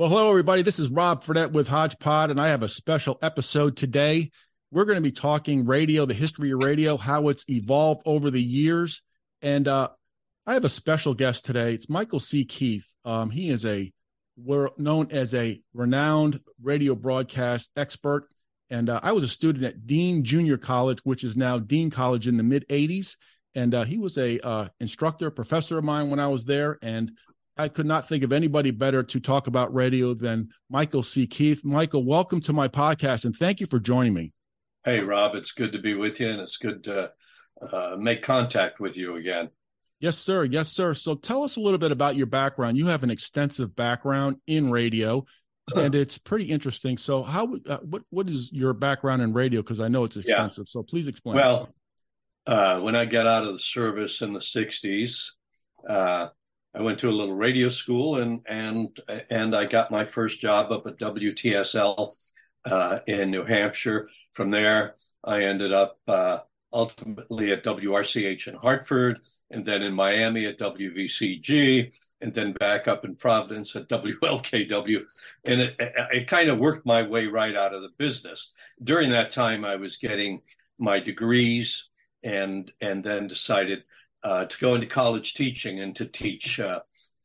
Well, hello, everybody. This is Rob Fredette with Hodgepod, and I have a special episode today. We're going to be talking radio, the history of radio, how it's evolved over the years. And uh, I have a special guest today. It's Michael C. Keith. Um, he is a we're known as a renowned radio broadcast expert. And uh, I was a student at Dean Junior College, which is now Dean College in the mid 80s. And uh, he was a uh, instructor, professor of mine when I was there. And I could not think of anybody better to talk about radio than Michael C. Keith. Michael, welcome to my podcast and thank you for joining me. Hey, Rob, it's good to be with you and it's good to uh, make contact with you again. Yes, sir. Yes, sir. So tell us a little bit about your background. You have an extensive background in radio and it's pretty interesting. So, how uh, what what is your background in radio? Because I know it's extensive. Yeah. So, please explain. Well, uh, when I got out of the service in the '60s, uh, I went to a little radio school and and and I got my first job up at WTSL uh, in New Hampshire. From there, I ended up uh, ultimately at WRCH in Hartford, and then in Miami at WVCG, and then back up in Providence at WLKW. And it, it kind of worked my way right out of the business. During that time, I was getting my degrees and and then decided uh, to go into college teaching and to teach uh,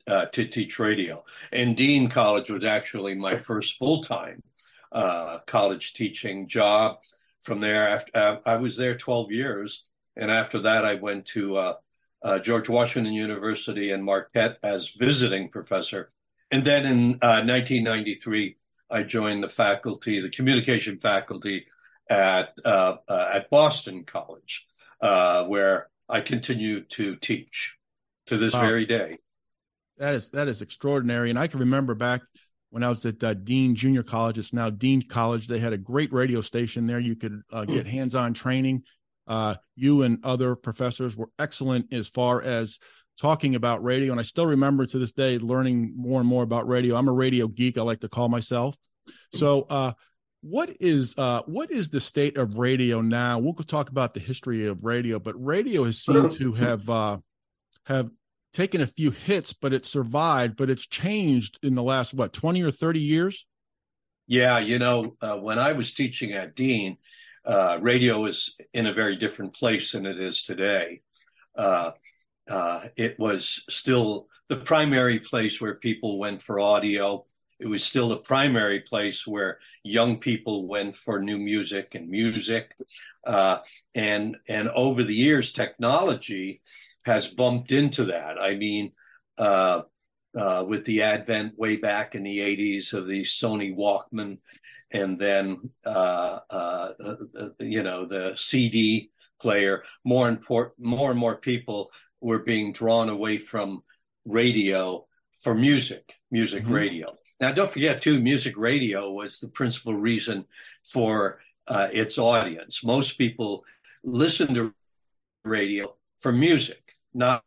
uh, to teach radio. And Dean College was actually my first full time uh, college teaching job. From there, after, uh, I was there 12 years, and after that, I went to George Washington University in Marquette as visiting professor. And then in 1993, I joined the faculty, the communication faculty at at Boston College, where I continue to teach to this wow. very day. That is that is extraordinary, and I can remember back when I was at uh, Dean Junior College. It's now Dean College. They had a great radio station there. You could uh, get hands-on training. Uh, you and other professors were excellent as far as talking about radio, and I still remember to this day learning more and more about radio. I'm a radio geek. I like to call myself. So, uh, what is uh, what is the state of radio now? We'll talk about the history of radio, but radio has seemed to have uh, have taken a few hits, but it survived. But it's changed in the last what twenty or thirty years. Yeah, you know, uh, when I was teaching at Dean, uh, radio was in a very different place than it is today. Uh, uh, it was still the primary place where people went for audio it was still the primary place where young people went for new music and music. Uh, and and over the years, technology has bumped into that. I mean, uh, uh, with the advent way back in the 80s of the Sony Walkman, and then uh, uh, uh, you know the CD player, more important, more and more people were being drawn away from radio for music, music mm-hmm. radio. Now, don't forget, too, music radio was the principal reason for uh, its audience. Most people listen to radio for music. Not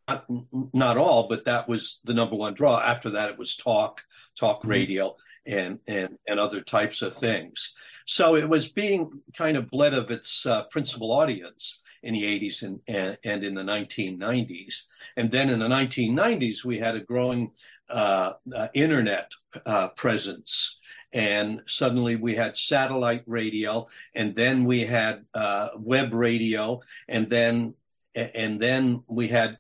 not all, but that was the number one draw. After that, it was talk, talk mm-hmm. radio, and and and other types of things. So it was being kind of bled of its uh, principal audience in the 80s and, and, and, in the 1990s. And then in the 1990s, we had a growing uh, uh, internet uh, presence. And suddenly we had satellite radio, and then we had uh, web radio, and then and then we had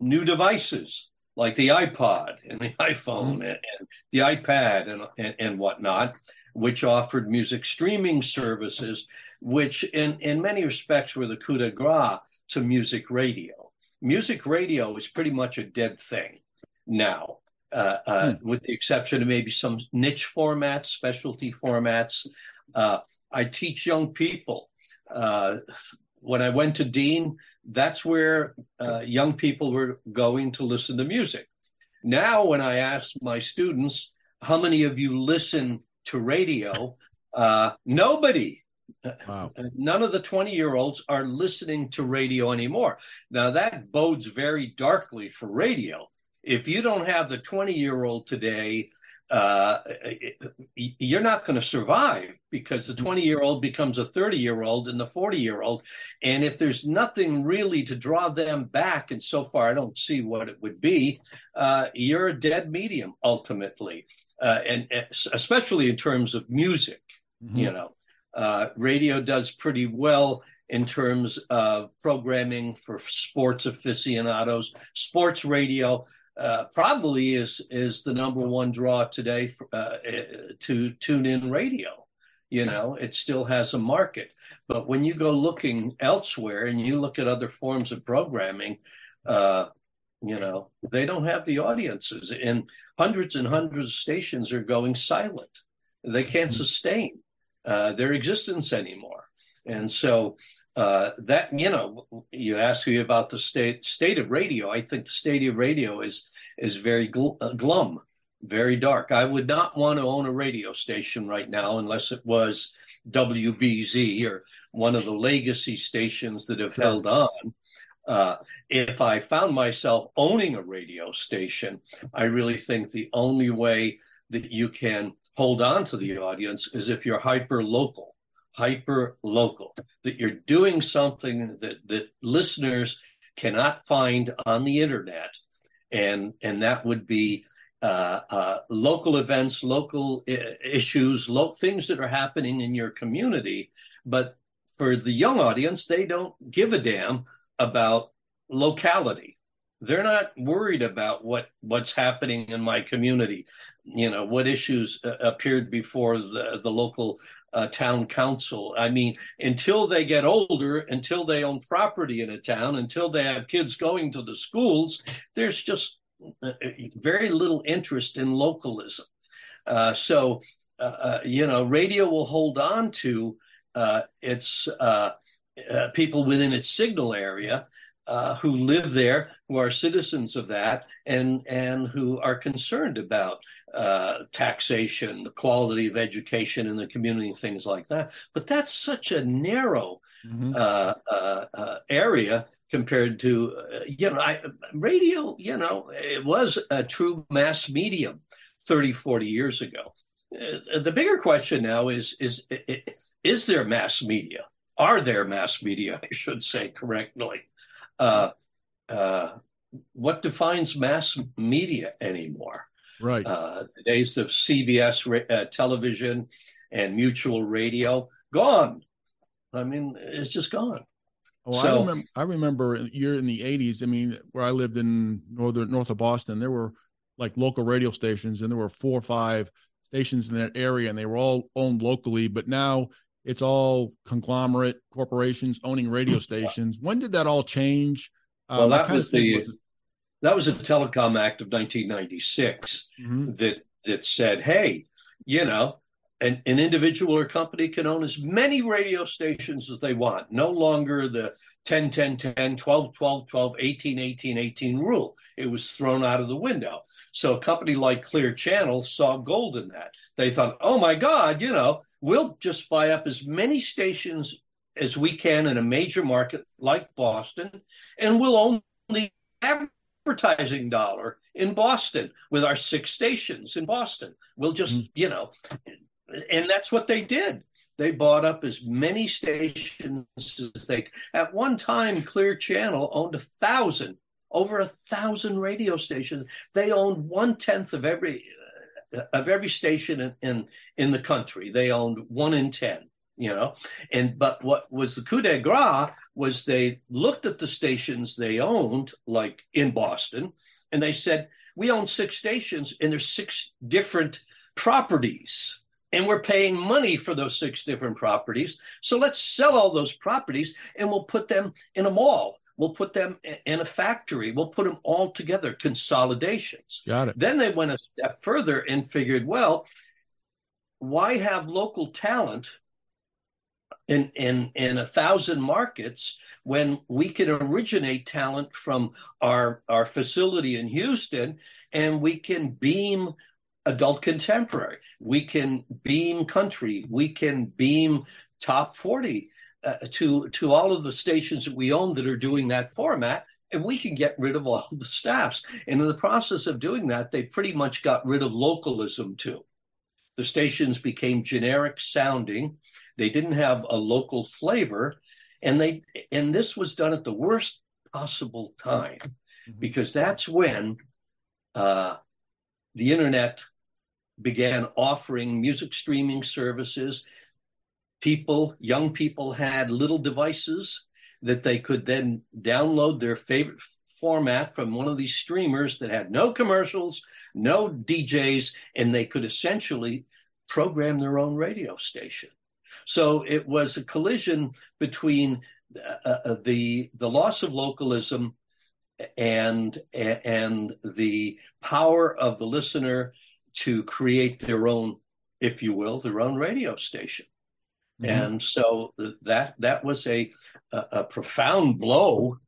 new devices like the iPod and the iPhone mm-hmm. and, and, the iPad and, and, and whatnot, which offered music streaming services, which in, in many respects were the coup de grace to music radio. Music radio is pretty much a dead thing now. Uh, uh, hmm. with the exception of maybe some niche formats, specialty formats. Uh, I teach young people. Uh, when I went to Dean, that's where uh, young people were going to listen to music. Now, when I ask my students, how many of you listen to radio? Uh, nobody. Wow. None of the 20 year olds are listening to radio anymore. Now, that bodes very darkly for radio if you don't have the 20 year old today, uh, you're not going to survive because the 20 year old becomes a 30 year old and the 40 year old. And if there's nothing really to draw them back, and so far I don't see what it would be, uh, you're a dead medium ultimately. Uh, and, and, especially in terms of music. Mm-hmm. You know, uh, radio does pretty well in terms of programming for sports aficionados. Sports radio uh, probably is is the number one draw today for, uh, to tune in radio. You know, it still has a market, but when you go looking elsewhere and you look at other forms of programming, uh, you know, they don't have the audiences, and hundreds and hundreds of stations are going silent. They can't mm-hmm. sustain uh, their existence anymore, and so uh, that you know, you ask me about the state state of radio. I think the state of radio is is very gl- uh, glum, very dark. I would not want to own a radio station right now unless it was WBZ or one of the legacy stations that have held on. Uh, if I found myself owning a radio station, I really think the only way that you can hold on to the audience is if you're hyper local hyper local, that you're doing something that, that listeners cannot find on the internet. And, and that would be uh, uh, local events, local I- issues, lo- things that are happening in your community. But for the young audience, they don't give a damn about locality. They're not worried about what what's happening in my community. You know what issues uh, appeared before the the local uh, town council. I mean, until they get older, until they own property in a town, until they have kids going to the schools, there's just uh, very little interest in localism. Uh, so, uh, uh you know, radio will hold on to uh, people within its signal area. who live there, who are citizens of that, and and who are concerned about uh, taxation, the quality of education in the community, things like that. But that's such a narrow mm-hmm. uh, uh, uh area compared to, uh, you know, I, radio, you know, it was a true mass medium 30, 40 years ago. Uh, the bigger question now is, is, is there mass media? Are there mass media, I should say correctly? what defines mass media anymore? Right. Uh, the days of CBS uh, television and mutual radio gone. I mean, it's just gone. Oh, so, I remember. I remember you're in the '80s. I mean, where I lived in northern north of Boston, there were like local radio stations, and there were four or five stations in that area, and they were all owned locally. But now it's all conglomerate corporations owning radio stations. When did that all change? Well, um, that was the was that was a Telecom Act of 1996 mm-hmm. that that said, hey, you know, an, an individual or company can own as many radio stations as they want. No longer the 10, 10, 10, 12, 12, 12, 18, 18, 18 rule. It was thrown out of the window. So a company like Clear Channel saw gold in that. They thought, oh my God, you know, we'll just buy up as many stations as we can in a major market like Boston, and we'll own the advertising dollar in Boston with our six stations in Boston. We'll just, mm. you know, and that's what they did. They bought up as many stations as they. At one time, Clear Channel owned a thousand, over a thousand radio stations. They owned one tenth of every uh, of every station in, in in the country. They owned one in ten you know and but what was the coup de grace was they looked at the stations they owned like in boston and they said we own six stations and there's six different properties and we're paying money for those six different properties. So let's sell all those properties and we'll put them in a mall. We'll put them in a factory. We'll put them all together consolidations. Got it. Then they went a step further and figured well why have local talent in, in, in a thousand markets when we can originate talent from our, our facility in Houston and we can beam adult contemporary, we can beam country, we can beam top 40 uh, to, to all of the stations that we own that are doing that format. And we can get rid of all the staffs. And in the process of doing that, they pretty much got rid of localism too. The stations became generic sounding they didn't have a local flavor, and they and this was done at the worst possible time mm-hmm. because that's when uh, the internet began offering music streaming services. People, young people had little devices that they could then download their favorite format from one of these streamers that had no commercials, no DJs, and they could essentially program their own radio station. So it was a collision between uh, uh, the the loss of localism and and the power of the listener to create their own, if you will, their own radio station. Mm-hmm. And so that that was a a, a profound blow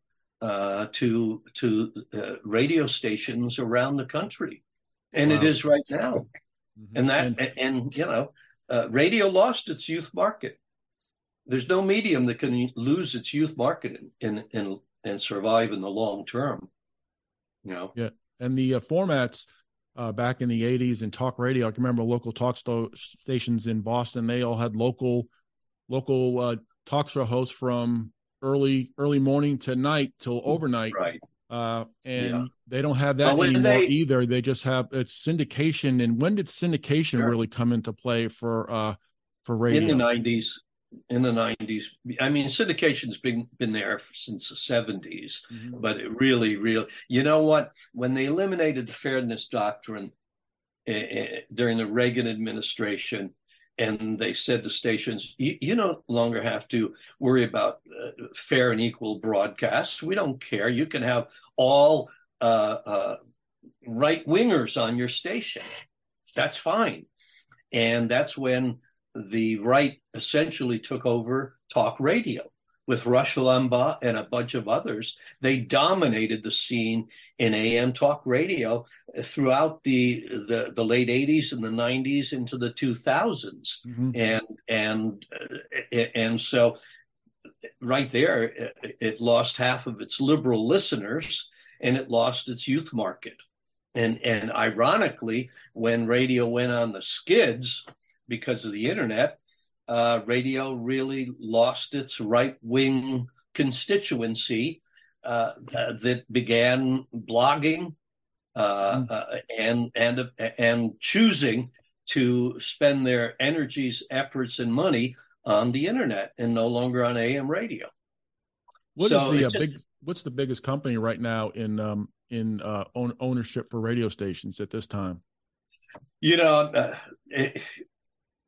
uh, to to uh, radio stations around the country, and wow. it is right now. Mm-hmm. And that and, and you know, uh, radio lost its youth market. There's no medium that can lose its youth market and and and survive in the long term. You know. Yeah, and the uh, formats. Uh, back in the 80s and talk radio. I can remember local talk sto- stations in Boston. They all had local local uh, talk show hosts from early early morning to night till overnight. Right. Uh, and yeah. they don't have that anymore they, either. They just have it's syndication. And when did syndication sure. really come into play for uh for radio? In the nineties. In the nineties. I mean syndication's been been there since the 70s, mm-hmm. but it really, really you know what? When they eliminated the fairness doctrine uh, during the Reagan administration, and they said to stations, you, you no longer have to worry about uh, fair and equal broadcasts. We don't care. You can have all uh, uh, right wingers on your station. That's fine. And that's when the right essentially took over talk radio with Rush Limbaugh and a bunch of others. They dominated the scene in AM talk radio throughout the the, the late 80s and the 90s into the 2000s. Mm-hmm. And and and so right there it, it lost half of its liberal listeners and it lost its youth market. And and ironically when radio went on the skids because of the internet uh, radio really lost its right wing constituency uh, uh, that began blogging uh, mm. and and and choosing to spend their energies, efforts, and money on the internet and no longer on AM radio. What so is the just, big? What's the biggest company right now in um, in own, ownership for radio stations at this time? You know, it,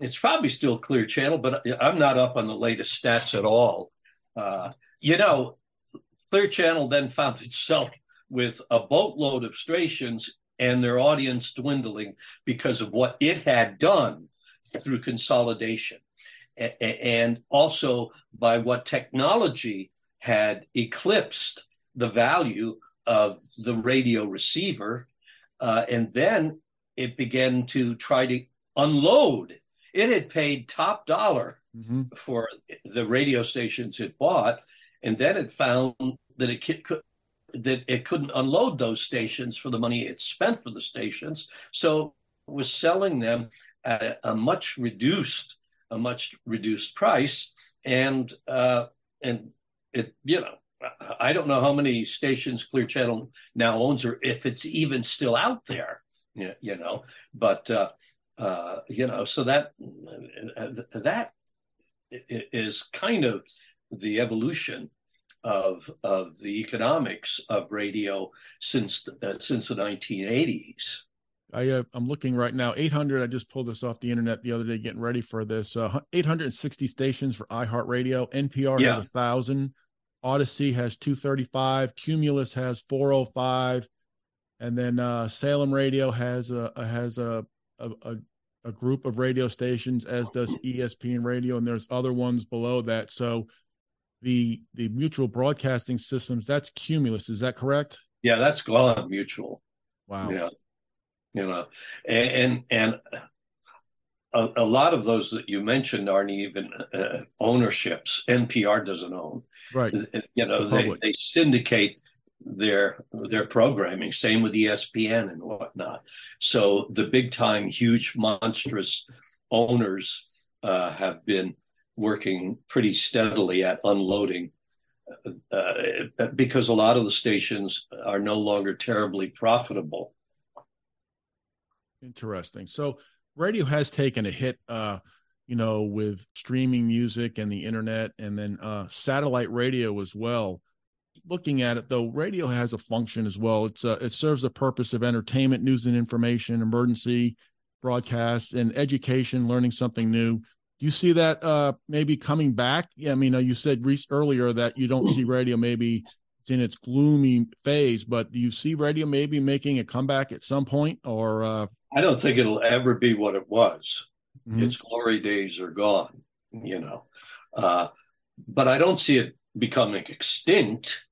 it's probably still Clear Channel, but I'm not up on the latest stats at all. Uh, you know, Clear Channel then found itself with a boatload of stations and their audience dwindling because of what it had done through consolidation and also by what technology had eclipsed the value of the radio receiver. Uh, and then it began to try to unload it had paid top dollar mm-hmm. for the radio stations it bought, and then it found that it could that it couldn't unload those stations for the money it spent for the stations, so it was selling them at a, a much reduced a much reduced price, and uh, and it you know I don't know how many stations Clear Channel now owns, or if it's even still out there. You know, but uh, uh, you know, so that that is kind of the evolution of of the economics of radio since uh, since the 1980s. I uh, I'm looking right now. 800. I just pulled this off the internet the other day, getting ready for this. Uh, 860 stations for iHeartRadio. NPR yeah. has a thousand. Audacy has 235. Cumulus has 405, and then uh, Salem Radio has a has a a, a, a group of radio stations, as does ESPN Radio, and there's other ones below that. So the the mutual broadcasting systems that's Cumulus, is that correct? Yeah, that's gone mutual. Wow. Yeah, you know, and and, a, a, lot of those that you mentioned aren't even uh, ownerships. NPR doesn't own. Right. You know, they, they syndicate their their programming. Same with ESPN and whatnot. So the big time, huge, monstrous owners uh, have been working pretty steadily at unloading uh, uh, because a lot of the stations are no longer terribly profitable. Interesting. So radio has taken a hit. Uh, you know, with streaming music and the internet, and then uh, satellite radio as well. Looking at it though, radio has a function as well. It's uh, it serves the purpose of entertainment, news and information, emergency broadcasts, and education, learning something new. Do you see that uh, maybe coming back? Yeah, I mean, uh, you said earlier that you don't see radio maybe it's in its gloomy phase, but do you see radio maybe making a comeback at some point? Or uh... I don't think it'll ever be what it was. Mm-hmm. Its glory days are gone, you know. Uh, but I don't see it becoming extinct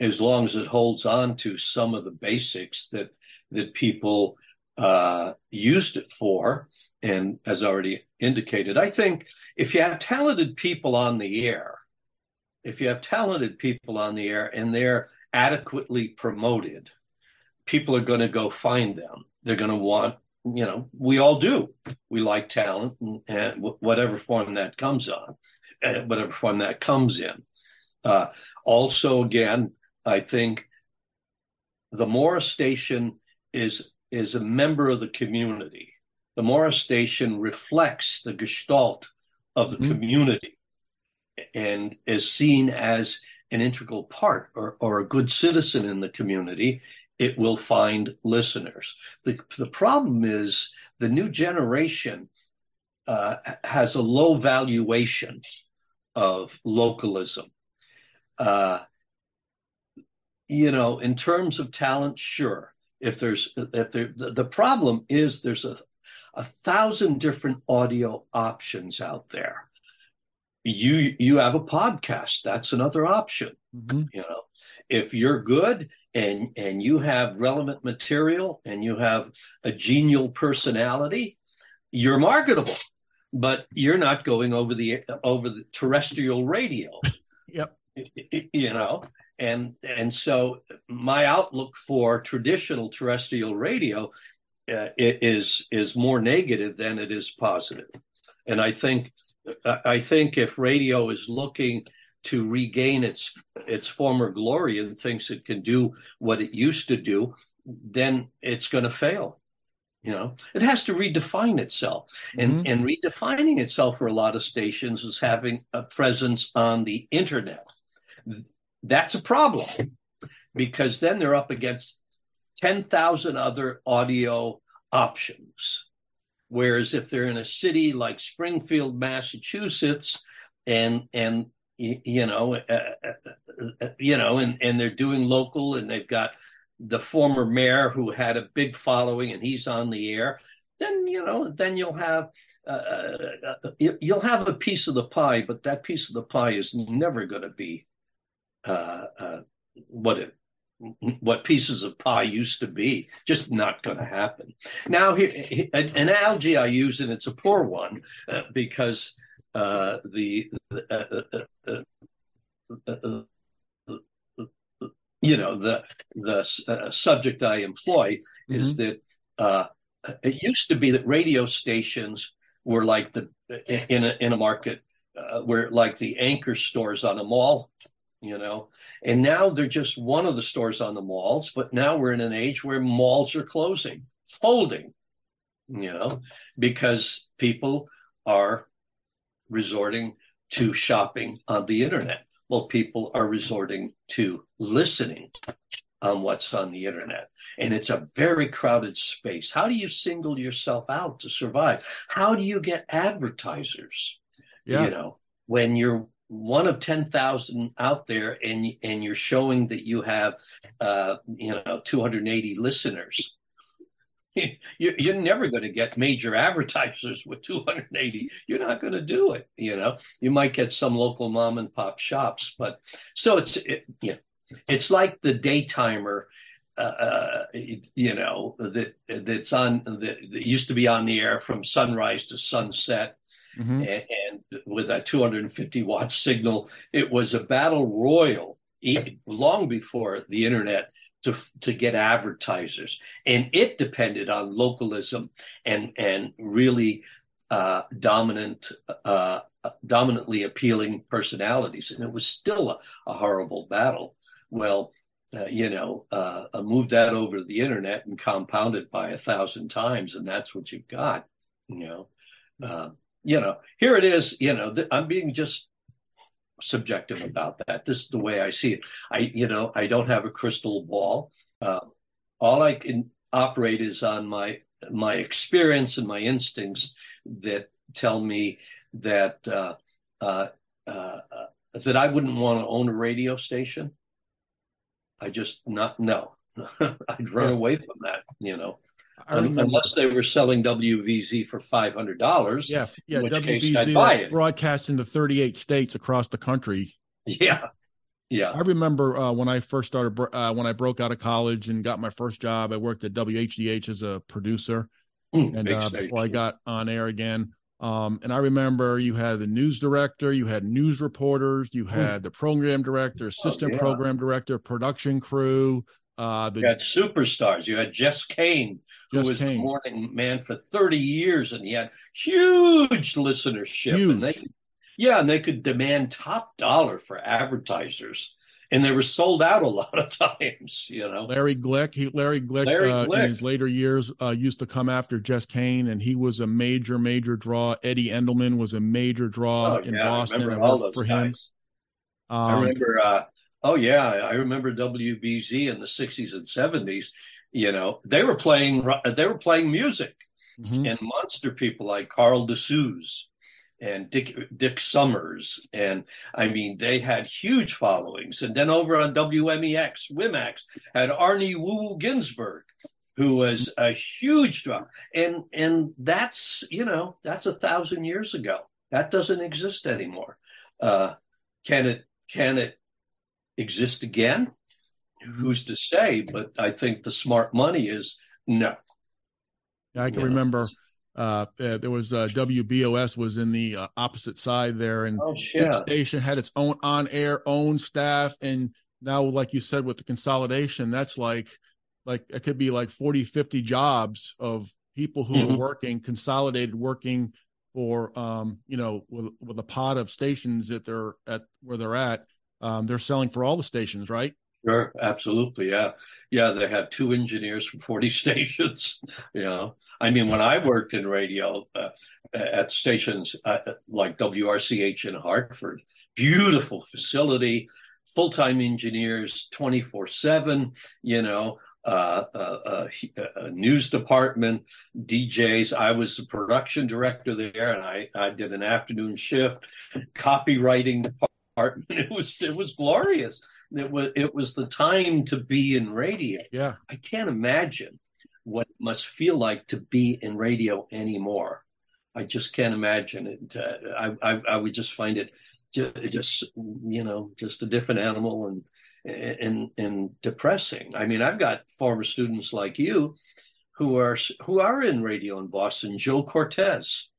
as long as it holds on to some of the basics that that people uh, used it for. And as already indicated, I think if you have talented people on the air, if you have talented people on the air and they're adequately promoted, people are going to go find them. They're going to want, you know, we all do. We like talent and, and whatever form that comes on, uh, whatever form that comes in. Uh, also, again, I think the more a station is is a member of the community, the more a station reflects the gestalt of the mm-hmm. community and is seen as an integral part or, or a good citizen in the community, it will find listeners. The, the problem is the new generation uh, has a low valuation of localism. Uh, you know, in terms of talent, sure. If there's if there the, the problem is there's a a thousand different audio options out there. You you have a podcast. That's another option. Mm-hmm. you know if you're good and and you have relevant material and you have a genial personality you're marketable but you're not going over the over the terrestrial radio. Yep. You know and and so my outlook for traditional terrestrial radio uh, is is more negative than it is positive and i think I think if radio is looking to regain its its former glory and thinks it can do what it used to do, then it's going to fail. You know, it has to redefine itself, and mm-hmm. and redefining itself for a lot of stations is having a presence on the internet. That's a problem because then they're up against ten thousand other audio options Whereas if they're in a city like Springfield, Massachusetts, and and you know, uh, uh, uh, you know, and and they're doing local, and they've got the former mayor who had a big following, and he's on the air. Then you know, then you'll have uh, uh you'll have a piece of the pie, but that piece of the pie is never going to be uh, what it what pieces of pie used to be. Just not going to happen. Now, here, an analogy I use, and it's a poor one uh, because uh, the uh, uh, uh, uh you know the the subject I employ mm-hmm. is that it used to be that radio stations were like the in a in a market were like the anchor stores on a mall you know? And now they're just one of the stores on the malls but now we're in an age where malls are closing folding you know because people are resorting to shopping on the internet. Well people are resorting to listening on what's on the internet. And it's a very crowded space. How do you single yourself out to survive? How do you get advertisers yeah. you know when you're one of 10,000 out there and and you're showing that you have uh, you know 280 listeners. You're never going to get major advertisers with 280 you're not going to do it you know. You might get some local mom and pop shops but so it's it, yeah. It's like the daytimer uh, uh you know that that's on that, that used to be on the air from sunrise to sunset mm-hmm. and, and, with that 250 watt signal, it was a battle royal long before the internet to to get advertisers, and it depended on localism and and really uh, dominant. Uh, dominantly appealing personalities, and it was still a, a horrible battle. Well, uh, you know, uh, uh, move that over to the internet and compound it by a thousand times, and that's what you've got. You know, uh, you know, here it is. You know, th- I'm being just subjective about that. This is the way I see it. I, you know, I don't have a crystal ball. Uh, all I can operate is on my my experience and my instincts that tell me that uh, uh, uh, that I wouldn't want to own a radio station. I just not no. I'd run away from that, you know. Unless they were selling WBZ for five hundred dollars. Yeah, yeah. WBZ broadcast into thirty eight states across the country. Yeah, yeah. I remember uh, when I first started uh, when I broke out of college and got my first job. I worked at WHDH as a producer, mm, and uh, before I got on air again. Um, and I remember you had the news director, you had news reporters, you hmm. had the program director, oh, assistant oh, yeah. program director, production crew. Uh, the, you had superstars. You had Jess Cain, who was Cain. the morning man for 30 years, and he had huge listenership. Huge. And they, yeah, and they could demand top dollar for advertisers and they were sold out a lot of times. You know, Larry Glick, he, Larry Glick, Larry uh, Glick. in his later years uh, used to come after Jess Cain, and he was a major, major draw. Eddie Andelman was a major draw oh, in yeah, Boston for guys. him. Um, I remember. Oh yeah, I remember WBZ in the '60s and '70s. You know, they were playing. They were playing music, mm-hmm. and monster people like Carl deSuze and Dick Dick Summers, and I mean they had huge followings. And then over on WMEX, WIMAX had Arnie Woo Ginsburg, who was a huge draw. And and that's you know that's a thousand years ago. That doesn't exist anymore. Uh, can it can it exist again? Who's to say? But I think the smart money is no. I can remember uh, uh, there was uh, WBOS was in the uh, opposite side there, and oh, each station had its own on-air, own staff, and now, like you said, with the consolidation, that's like, like it could be like 40, 50 jobs of people who mm-hmm. are working, consolidated, working for, um, you know, with, with a pot of stations that they're at where they're at. Um, they're selling for all the stations, right? Sure, absolutely. Yeah. Yeah. They have two engineers for 40 stations. You know, I mean, when I worked in radio uh, at stations uh, like WRCH in Hartford, beautiful facility, full time engineers 24 7, you know, uh, uh, uh, news department, DJs. I was the production director there, and I, I did an afternoon shift, copywriting It was it was glorious it was it was the time to be in radio. Yeah, I can't imagine what it must feel like to be in radio anymore. I just can't imagine it. Uh, I, I, I would just find it just, just you know just a different animal and and and depressing. I mean, I've got former students like you who are who are in radio in Boston. Joe Cortez,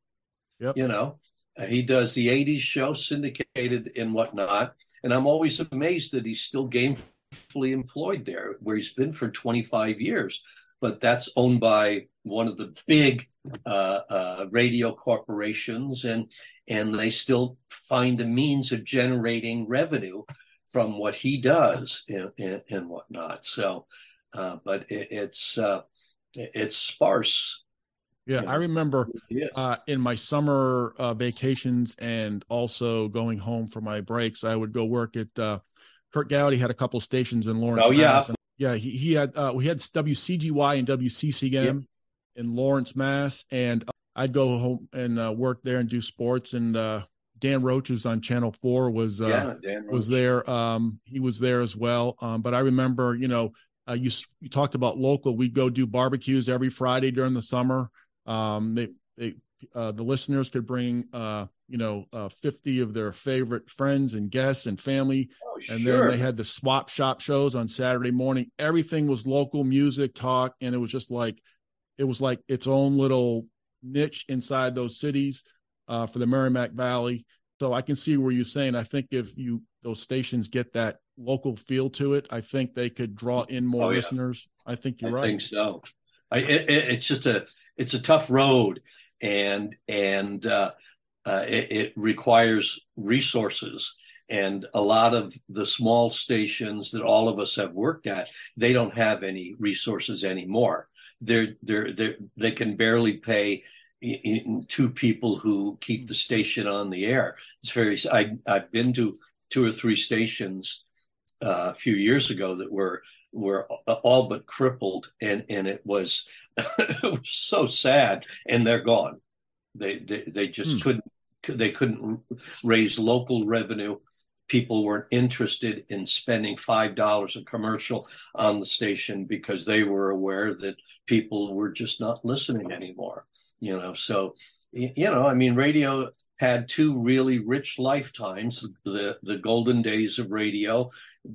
yep. you know, he does the '80s show syndicated and whatnot and I'm always amazed that he's still gainfully employed there, where he's been for 25 years. But that's owned by one of the big uh, uh, radio corporations, and and they still find a means of generating revenue from what he does and, and, and whatnot. So, uh, but it, it's uh, it's sparse yeah, I remember uh, in my summer uh, vacations and also going home for my breaks, I would go work at uh, Curt Gowdy had a couple stations in Lawrence. Oh yeah, Mass, yeah. He, he had uh, we had WCGY and WCCM yeah. in Lawrence, Mass, and uh, I'd go home and uh, work there and do sports. And Dan Roche was on Channel Four was yeah, was there. Um, he was there as well. Um, but I remember, you know, you you talked about local. We'd go do barbecues every Friday during the summer. Um, they, they uh, the listeners could bring uh, you know uh, 50 of their favorite friends and guests and family. Oh, and sure. then they had the swap shop shows on saturday morning. Everything was local music talk and it was just like it was like its own little niche inside those cities uh, for the merrimack valley. So i can see where you're saying i think if you those stations get that local feel to it i think they could draw in more oh, yeah. listeners. I think you're I right. i think so. I, it, it's just a it's a tough road, and and uh, uh, it, it, requires resources and a lot of the small stations that all of us have worked at, they don't have any resources anymore. They're, they're, they're they can barely pay two people who keep the station on the air. It's very. I I've been to two or three stations uh, a few years ago that were were all but crippled, and and it was it was so sad. And they're gone. They they, they just hmm. couldn't they couldn't raise local revenue. People weren't interested in spending five dollars a commercial on the station because they were aware that people were just not listening anymore. You know, so you know, I mean, radio had two really rich lifetimes the the golden days of radio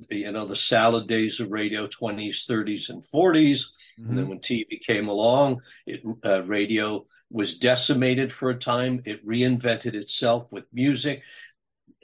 you know the salad days of radio 20s 30s and 40s mm-hmm. and then when tv came along it uh, radio was decimated for a time. It reinvented itself with music.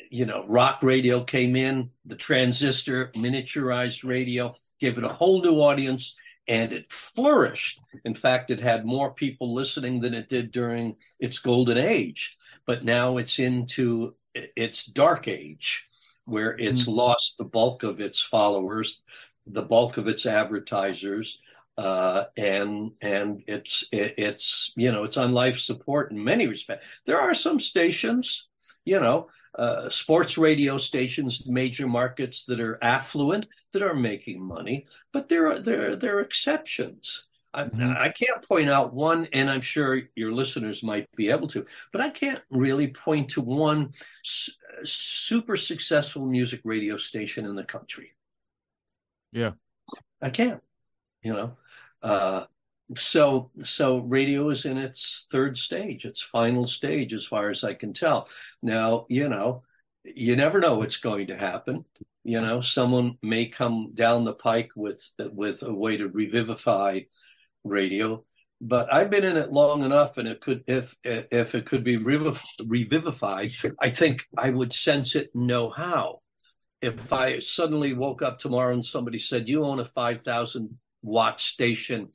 You know rock radio came in the transistor miniaturized radio gave it a whole new audience and it flourished. In fact it had more people listening than it did during its golden age but now it's into its dark age where it's mm-hmm. lost the bulk of its followers, the bulk of its advertisers, uh, and and it's it, it's you know it's on life support in many respects. There are some stations, you know, uh, sports radio stations, major markets that are affluent that are making money, but there are there there are exceptions. I, mm-hmm. I, can't point out one, and I'm sure your listeners might be able to, but I can't really point to one su- super successful music radio station in the country. Yeah, I can't. You know, uh, so so radio is in its third stage, its final stage, as far as I can tell. Now, you know, you never know what's going to happen. You know, someone may come down the pike with with a way to revivify radio, but I've been in it long enough, and it could, if if it could be revivified, I think I would sense it and know how. If I suddenly woke up tomorrow and somebody said, "You own a five thousand watt station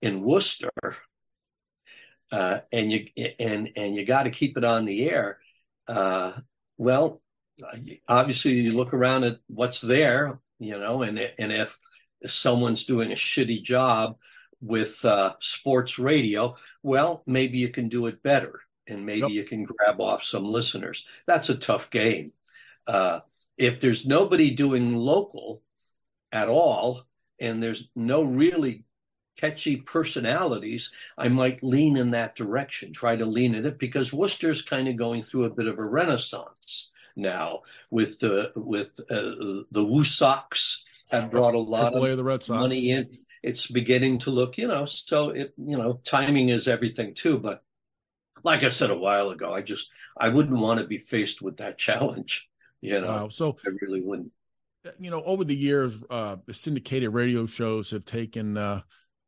in Worcester," uh, and you and and you got to keep it on the air, uh, well, obviously you look around at what's there, you know, and and if someone's doing a shitty job with uh, sports radio, well, maybe you can do it better and maybe yep. you can grab off some listeners. That's a tough game. Uh, if there's nobody doing local at all and there's no really catchy personalities, I might lean in that direction, try to lean in it because Worcester's kind of going through a bit of a renaissance now with the with uh, the Woo Sox have brought a lot of, the Red Sox. money in it's beginning to look, you know, so it, you know, timing is everything too. But like I said a while ago, I just, I wouldn't want to be faced with that challenge, you know. Wow. So I really wouldn't. You know, over the years, uh, syndicated radio shows have taken, uh,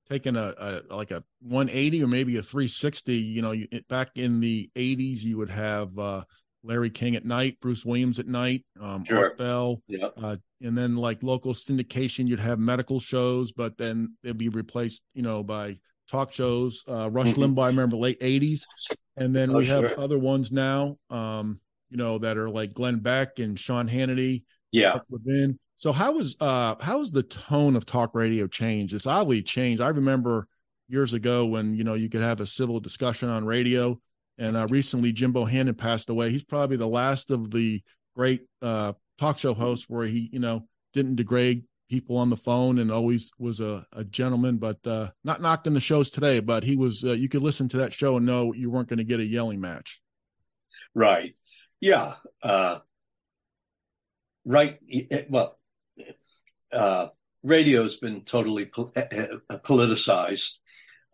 taken a, a, like a 180 or maybe a 360 you know you, back in the 80s you would have uh Larry King at night, Bruce Williams at night, um, sure. Art Bell, yep. uh, and then like local syndication, you'd have medical shows, but then they'd be replaced, you know, by talk shows. Uh, Rush mm-hmm. Limbaugh, I remember late '80s, and then oh, we have other ones now, um, you know, that are like Glenn Beck and Sean Hannity. Yeah. So how was uh how how's the tone of talk radio changed? It's oddly changed. I remember years ago when you know you could have a civil discussion on radio and uh, recently, Jim Bohannon passed away. He's probably the last of the great uh, talk show hosts where he, you know, didn't degrade people on the phone and always was a, a gentleman. But uh, not knocking the shows today, but he was. Uh, you could listen to that show and know you weren't going to get a yelling match. Right. Yeah. Uh, right. Well, uh, radio's been totally eh, eh, politicized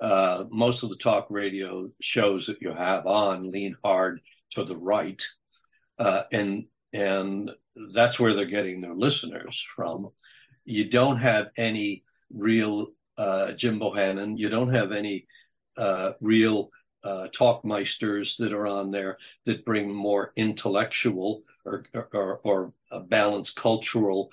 uh, most of the talk radio shows that you have on lean hard to the right, uh, and and that's where they're getting their listeners from. You don't have any real uh, Jim Bohannon. You don't have any uh, real uh, talkmeisters that are on there that bring more intellectual or or, or balanced cultural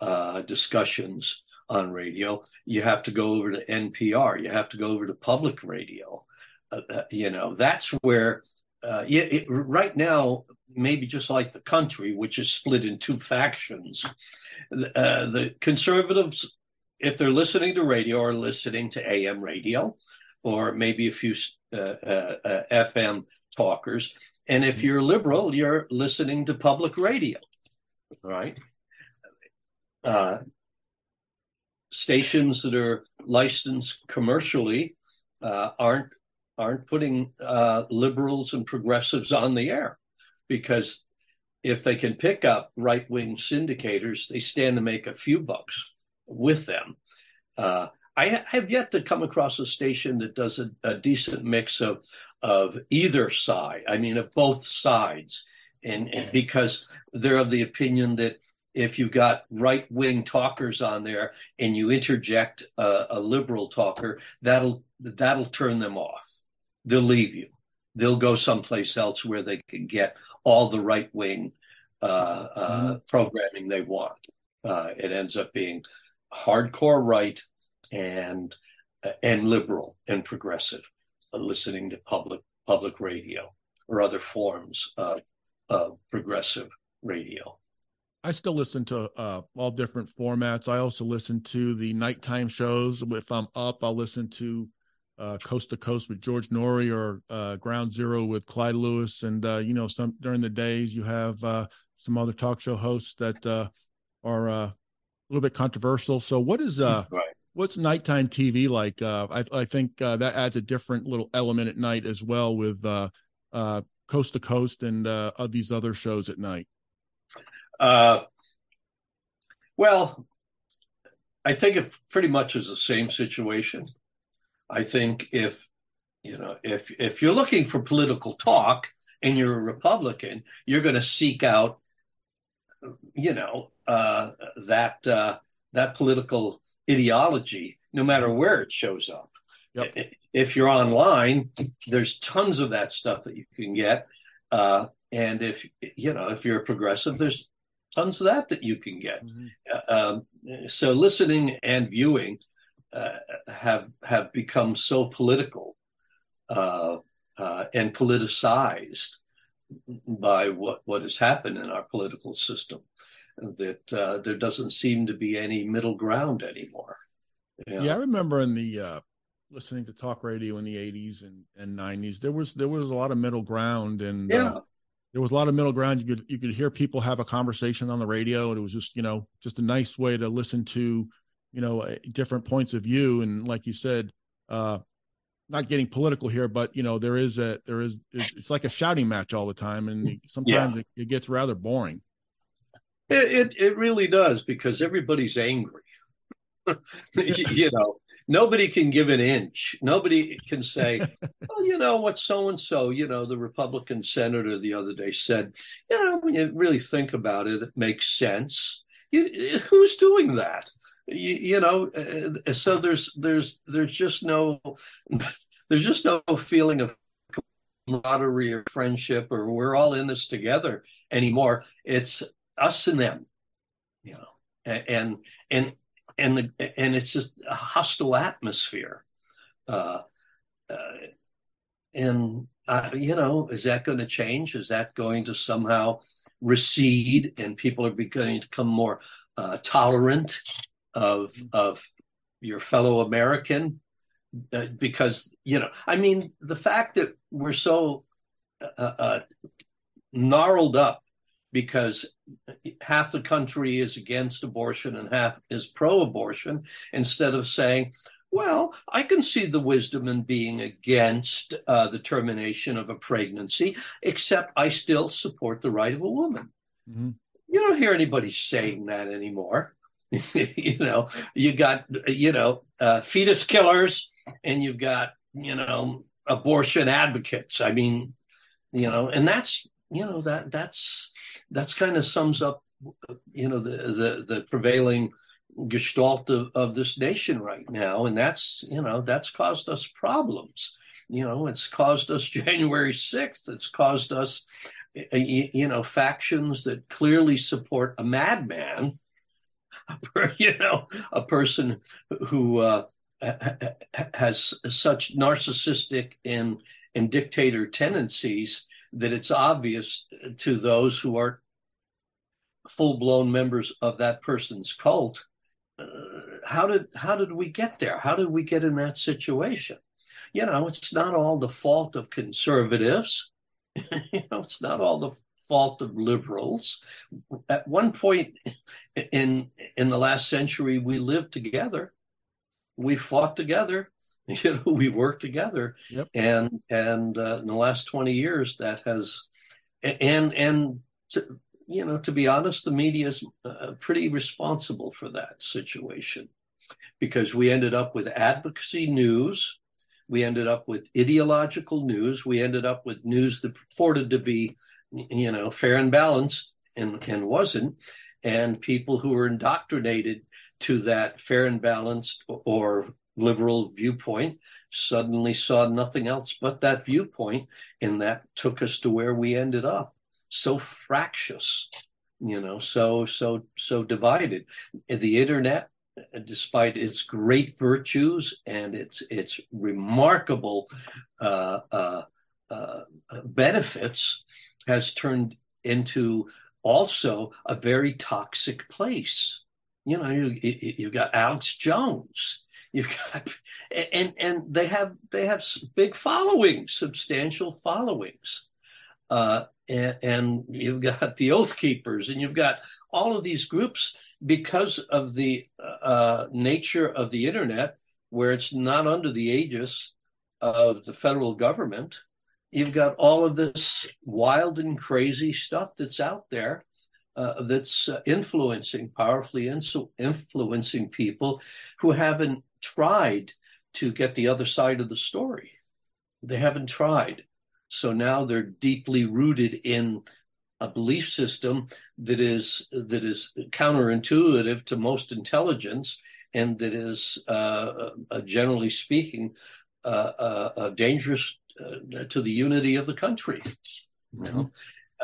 uh, discussions on radio. You have to go over to NPR. You have to go over to public radio. Uh, uh, you know, that's where, uh, it, right now, maybe just like the country, which is split in two factions. Uh, the conservatives, if they're listening to radio, are listening to AM radio, or maybe a few uh, uh, uh FM talkers. And if you're liberal, you're listening to public radio, right? Uh, stations that are licensed commercially uh, aren't aren't putting uh, liberals and progressives on the air because if they can pick up right wing syndicators, they stand to make a few bucks with them. Uh, I have yet to come across a station that does a, a, decent mix of of either side. I mean, of both sides, and, and because they're of the opinion that if you've got right wing talkers on there and you interject a, a liberal talker, that'll that'll turn them off. They'll leave you. They'll go someplace else where they can get all the right wing uh, uh, mm-hmm. programming they want. Uh, it ends up being hardcore right and and liberal and progressive, uh, listening to public public radio or other forms of, of progressive radio. I still listen to uh, all different formats. I also listen to the nighttime shows. If I'm up, I'll listen to uh, Coast to Coast with George Noory or uh, Ground Zero with Clyde Lewis. And, uh, you know, some during the days you have uh, some other talk show hosts that uh, are uh, a little bit controversial. So what is uh, right. what's nighttime TV like? Uh, I, I think uh, that adds a different little element at night as well with uh, uh, Coast to Coast and uh, these other shows at night. Uh, well, I think it pretty much is the same situation. I think if you know if if you're looking for political talk and you're a Republican, you're going to seek out you know uh, that uh, that political ideology, no matter where it shows up. Yep. If you're online, there's tons of that stuff that you can get, uh, and if you know if you're a progressive, there's tons of that that you can get. Mm-hmm. Uh, um, so listening and viewing uh, have have become so political uh, uh, and politicized by what what has happened in our political system that uh, there doesn't seem to be any middle ground anymore. Yeah, yeah I remember in the uh, listening to talk radio in the 80s and, and 90s there was there was a lot of middle ground and yeah. There was a lot of middle ground. You could you could hear people have a conversation on the radio and it was just you know just a nice way to listen to you know different points of view. And like you said uh not getting political here but you know there is a there is it's, it's like a shouting match all the time and sometimes yeah. it, it, gets rather boring. It, it, it really does because everybody's angry. You know nobody can give an inch. Nobody can say well you know what so and so you know the republican senator the other day said you know when you really think about it it makes sense. You, who's doing that? You, you know uh, so there's there's there's just no there's just no feeling of camaraderie or friendship or we're all in this together anymore. It's us and them you know and and and the and it's just a hostile atmosphere. Uh, uh and uh, you know is that going to change? Is that going to somehow recede and people are beginning to become more uh, tolerant of of your fellow American? Uh, because you know I mean the fact that we're so uh, gnarled up because half the country is against abortion and half is pro-abortion instead of saying well i can see the wisdom in being against uh, the termination of a pregnancy except i still support the right of a woman mm-hmm. you don't hear anybody saying that anymore you know, you got you know uh, fetus killers, and you've got you know abortion advocates. I mean, you know, and that's you know that that's that's kind of sums up you know the the, the prevailing gestalt of, of this nation right now, and that's you know that's caused us problems. You know, it's caused us January sixth. It's caused us you know factions that clearly support a madman you know, a person who uh, has such narcissistic and and dictator tendencies that it's obvious to those who are full blown members of that person's cult. Uh, how did how did we get there? How did we get in that situation? You know, it's not all the fault of conservatives. you know, it's not all the fault of liberals. At one point in in the last century, we lived together, we fought together, you know, we worked together, yep. and and uh, in the last twenty years, that has and and to, you know, to be honest, the media is uh, pretty responsible for that situation because we ended up with advocacy news. We ended up with ideological news. We ended up with news that purported to be you know, fair and balanced and, and wasn't. And people who were indoctrinated to that fair and balanced or liberal viewpoint suddenly saw nothing else but that viewpoint. And that took us to where we ended up. So fractious, you know, so, so, so divided. The internet despite its great virtues and its its remarkable uh, uh, uh, benefits, has turned into also a very toxic place. You know, you, you've got Alex Jones. You've got, and and they have they have big followings, substantial followings, uh, and, you've got the Oath Keepers, and you've got all of these groups because of the uh, nature of the internet, where it's not under the aegis of the federal government you've got all of this wild and crazy stuff that's out there uh, that's uh, influencing, powerfully influencing people who haven't tried to get the other side of the story. They haven't tried. So now they're deeply rooted in a belief system that is that is counterintuitive to most intelligence and that is, uh, uh generally speaking, uh, uh, dangerous uh, to the unity of the country. You know?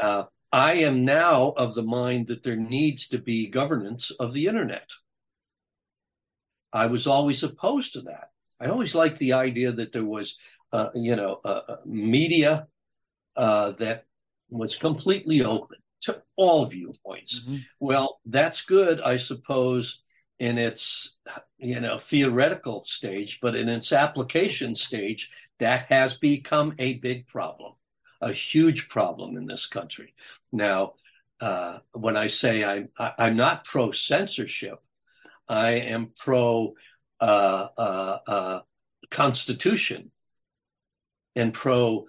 uh, I am now of the mind that there needs to be governance of the internet. I was always opposed to that. I always liked the idea that there was, uh, you know, media uh, that was completely open to all viewpoints. Mm-hmm. Well, that's good, I suppose, in its you know theoretical stage but in its application stage that has become a big problem a huge problem in this country now uh, when i say i'm I, am not pro censorship i am pro uh, uh, uh constitution and pro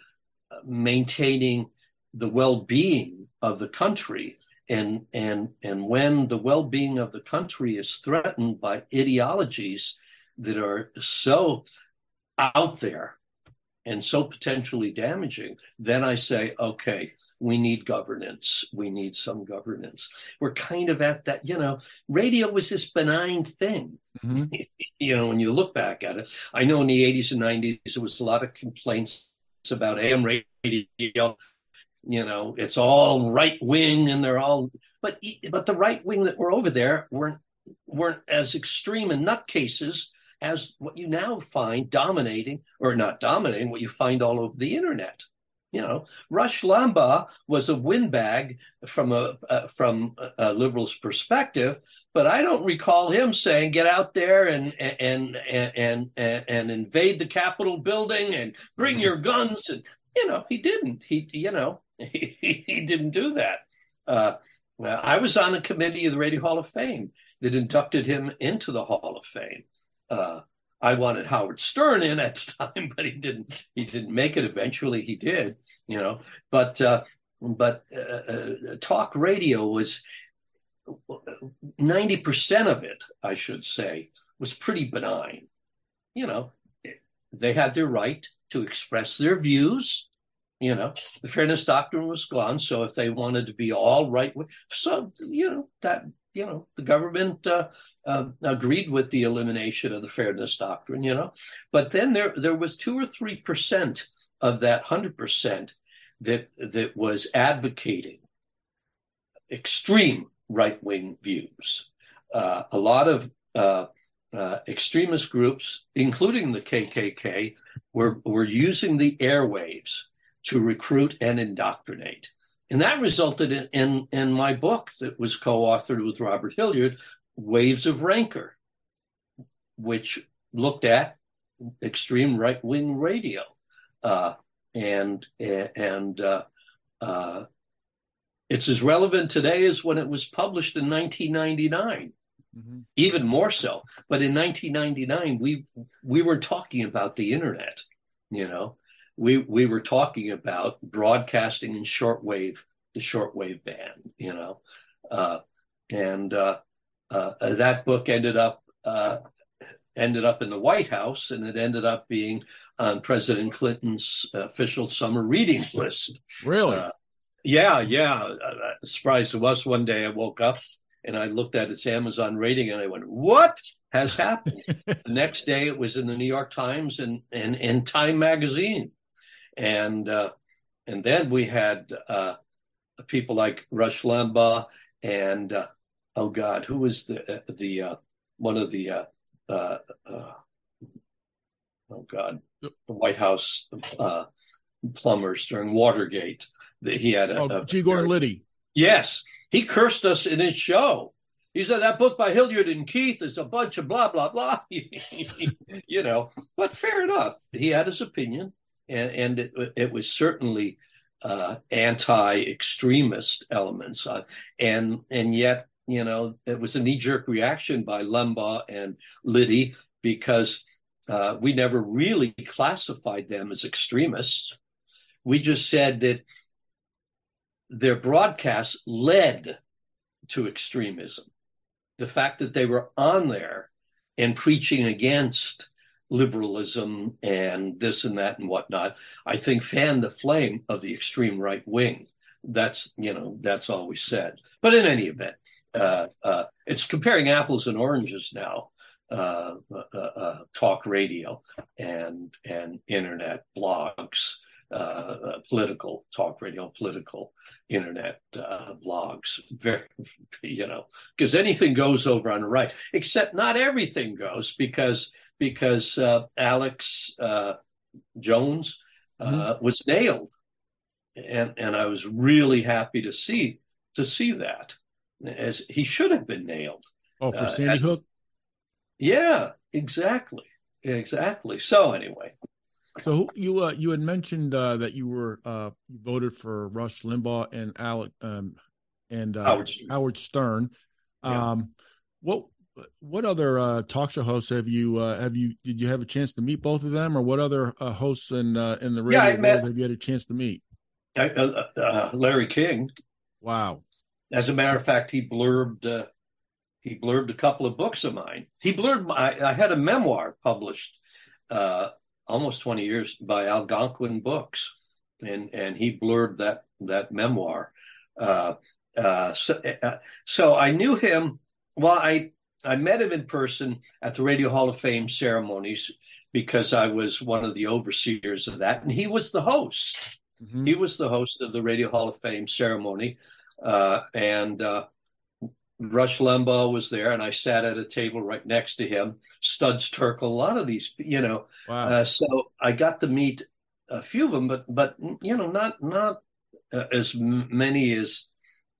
uh, maintaining the well-being of the country and and and when the well-being of the country is threatened by ideologies that are so out there and so potentially damaging then i say okay we need governance. We need some governance. We're kind of at that you know radio was this benign thing. Mm-hmm. you know when you look back at it i know in the 80s and 90s there was a lot of complaints about am radio. You know it's all right wing and they're all but but the right wing that were over there weren't weren't as extreme in nutcases as what you now find dominating or not dominating what you find all over the internet you know rush limbaugh was a windbag from a uh, from a liberal's perspective but i don't recall him saying get out there and and and and, and invade the capitol building and bring your guns and you know he didn't he you know he, he didn't do that. Uh, I was on a committee of the Radio Hall of Fame that inducted him into the Hall of Fame. Uh, I wanted Howard Stern in at the time, but he didn't. He didn't make it. Eventually, he did. You know, but uh, but uh, uh talk radio was ninety percent of it, I should say, was pretty benign. You know, they had their right to express their views you know, the fairness doctrine was gone. So if they wanted to be all right, so you know that you know the government uh, uh, agreed with the elimination of the fairness doctrine. You know, but then there there was two or three percent of that hundred percent that that was advocating extreme right wing views. Uh, a lot of uh, uh, extremist groups, including the KKK, were were using the airwaves to recruit and indoctrinate. And that resulted in, in, in my book that was co authored with Robert Hilliard, Waves of Rancor, which looked at extreme right wing radio. Uh, and and uh, uh, it's as relevant today as when it was published in 1999 mm-hmm. even more so but in 1999 we we were talking about the internet you know we we were talking about broadcasting in shortwave the shortwave band you know uh, and uh, uh, that book ended up uh, ended up in the White House, and it ended up being on President Clinton's official summer reading list. Really? Uh, yeah, yeah. Uh, surprised it was one day I woke up and I looked at its Amazon rating and I went, "What has happened?" the next day, it was in the New York Times and and, and Time magazine, and uh, and then we had uh, people like Rush Limbaugh and uh, oh God, who was the uh, the uh, one of the uh, uh, uh, oh God, the White House uh, plumbers during Watergate. That he had a, oh, a, G. Gordon Liddy. Yes, he cursed us in his show. He said that book by Hilliard and Keith is a bunch of blah blah blah. you know, but fair enough. He had his opinion, and and it, it was certainly uh, anti-extremist elements, uh, and and yet you know, it was a knee jerk reaction by Limbaugh and Liddy because uh, we never really classified them as extremists. We just said that their broadcasts led to extremism. The fact that they were on there and preaching against liberalism and this and that and whatnot, I think fanned the flame of the extreme right wing. That's, you know, that's all we said. But in any event, uh, uh, it's comparing apples and oranges now. Uh, uh, uh talk radio and and internet blogs, uh, political talk radio, political internet blogs. Very, you know, because anything goes over on the right, except not everything goes because because Alex Jones mm-hmm. was nailed, and and I was really happy to see to see that as he should have been nailed. Oh, for uh, Sandy Hook. Yeah, exactly, exactly. So anyway. So you uh, you had mentioned uh, that you were uh, you voted for Rush Limbaugh and Alec um, and uh, Howard Stern. Howard Stern. Yeah. Um, what what other uh, talk show hosts have you uh, have you did you have a chance to meet both of them, or what other uh, hosts in uh, in the radio yeah, world met, have you had a chance to meet? Uh, uh, Larry King. Wow. As a matter of fact, he blurbed uh, he blurbed a couple of books of mine. He blurbed my, I had a memoir published uh, almost 20 years by Algonquin Books, and and he blurbed that that memoir. Uh, uh, so, uh, so I knew him. Well, I I met him in person at the Radio Hall of Fame ceremonies because I was one of the overseers of that, and he was the host. Mm-hmm. He was the host of the Radio Hall of Fame ceremony. Uh, and uh, Rush Limbaugh was there, and I sat at a table right next to him. Studs Terkel, a lot of these, you know. Wow. Uh, so I got to meet a few of them, but but you know, not not uh, as many as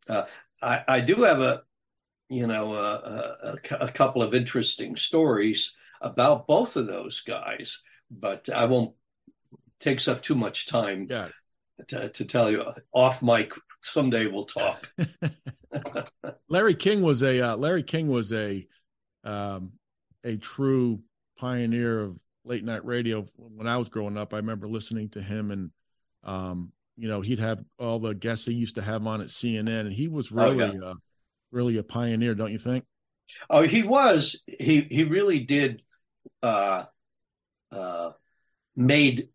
uh, I, I do have a you know a, a, a, couple of interesting stories about both of those guys, but I won't takes up too much time. Yeah. To, to, tell you off mic someday we'll talk. Larry King was a uh, Larry King was a um, a true pioneer of late night radio. When I was growing up, I remember listening to him, and um, you know, he'd have all the guests he used to have on at CNN, and he was really, oh, yeah. uh, really a pioneer, don't you think? Oh, he was. He he really did. Uh, uh, made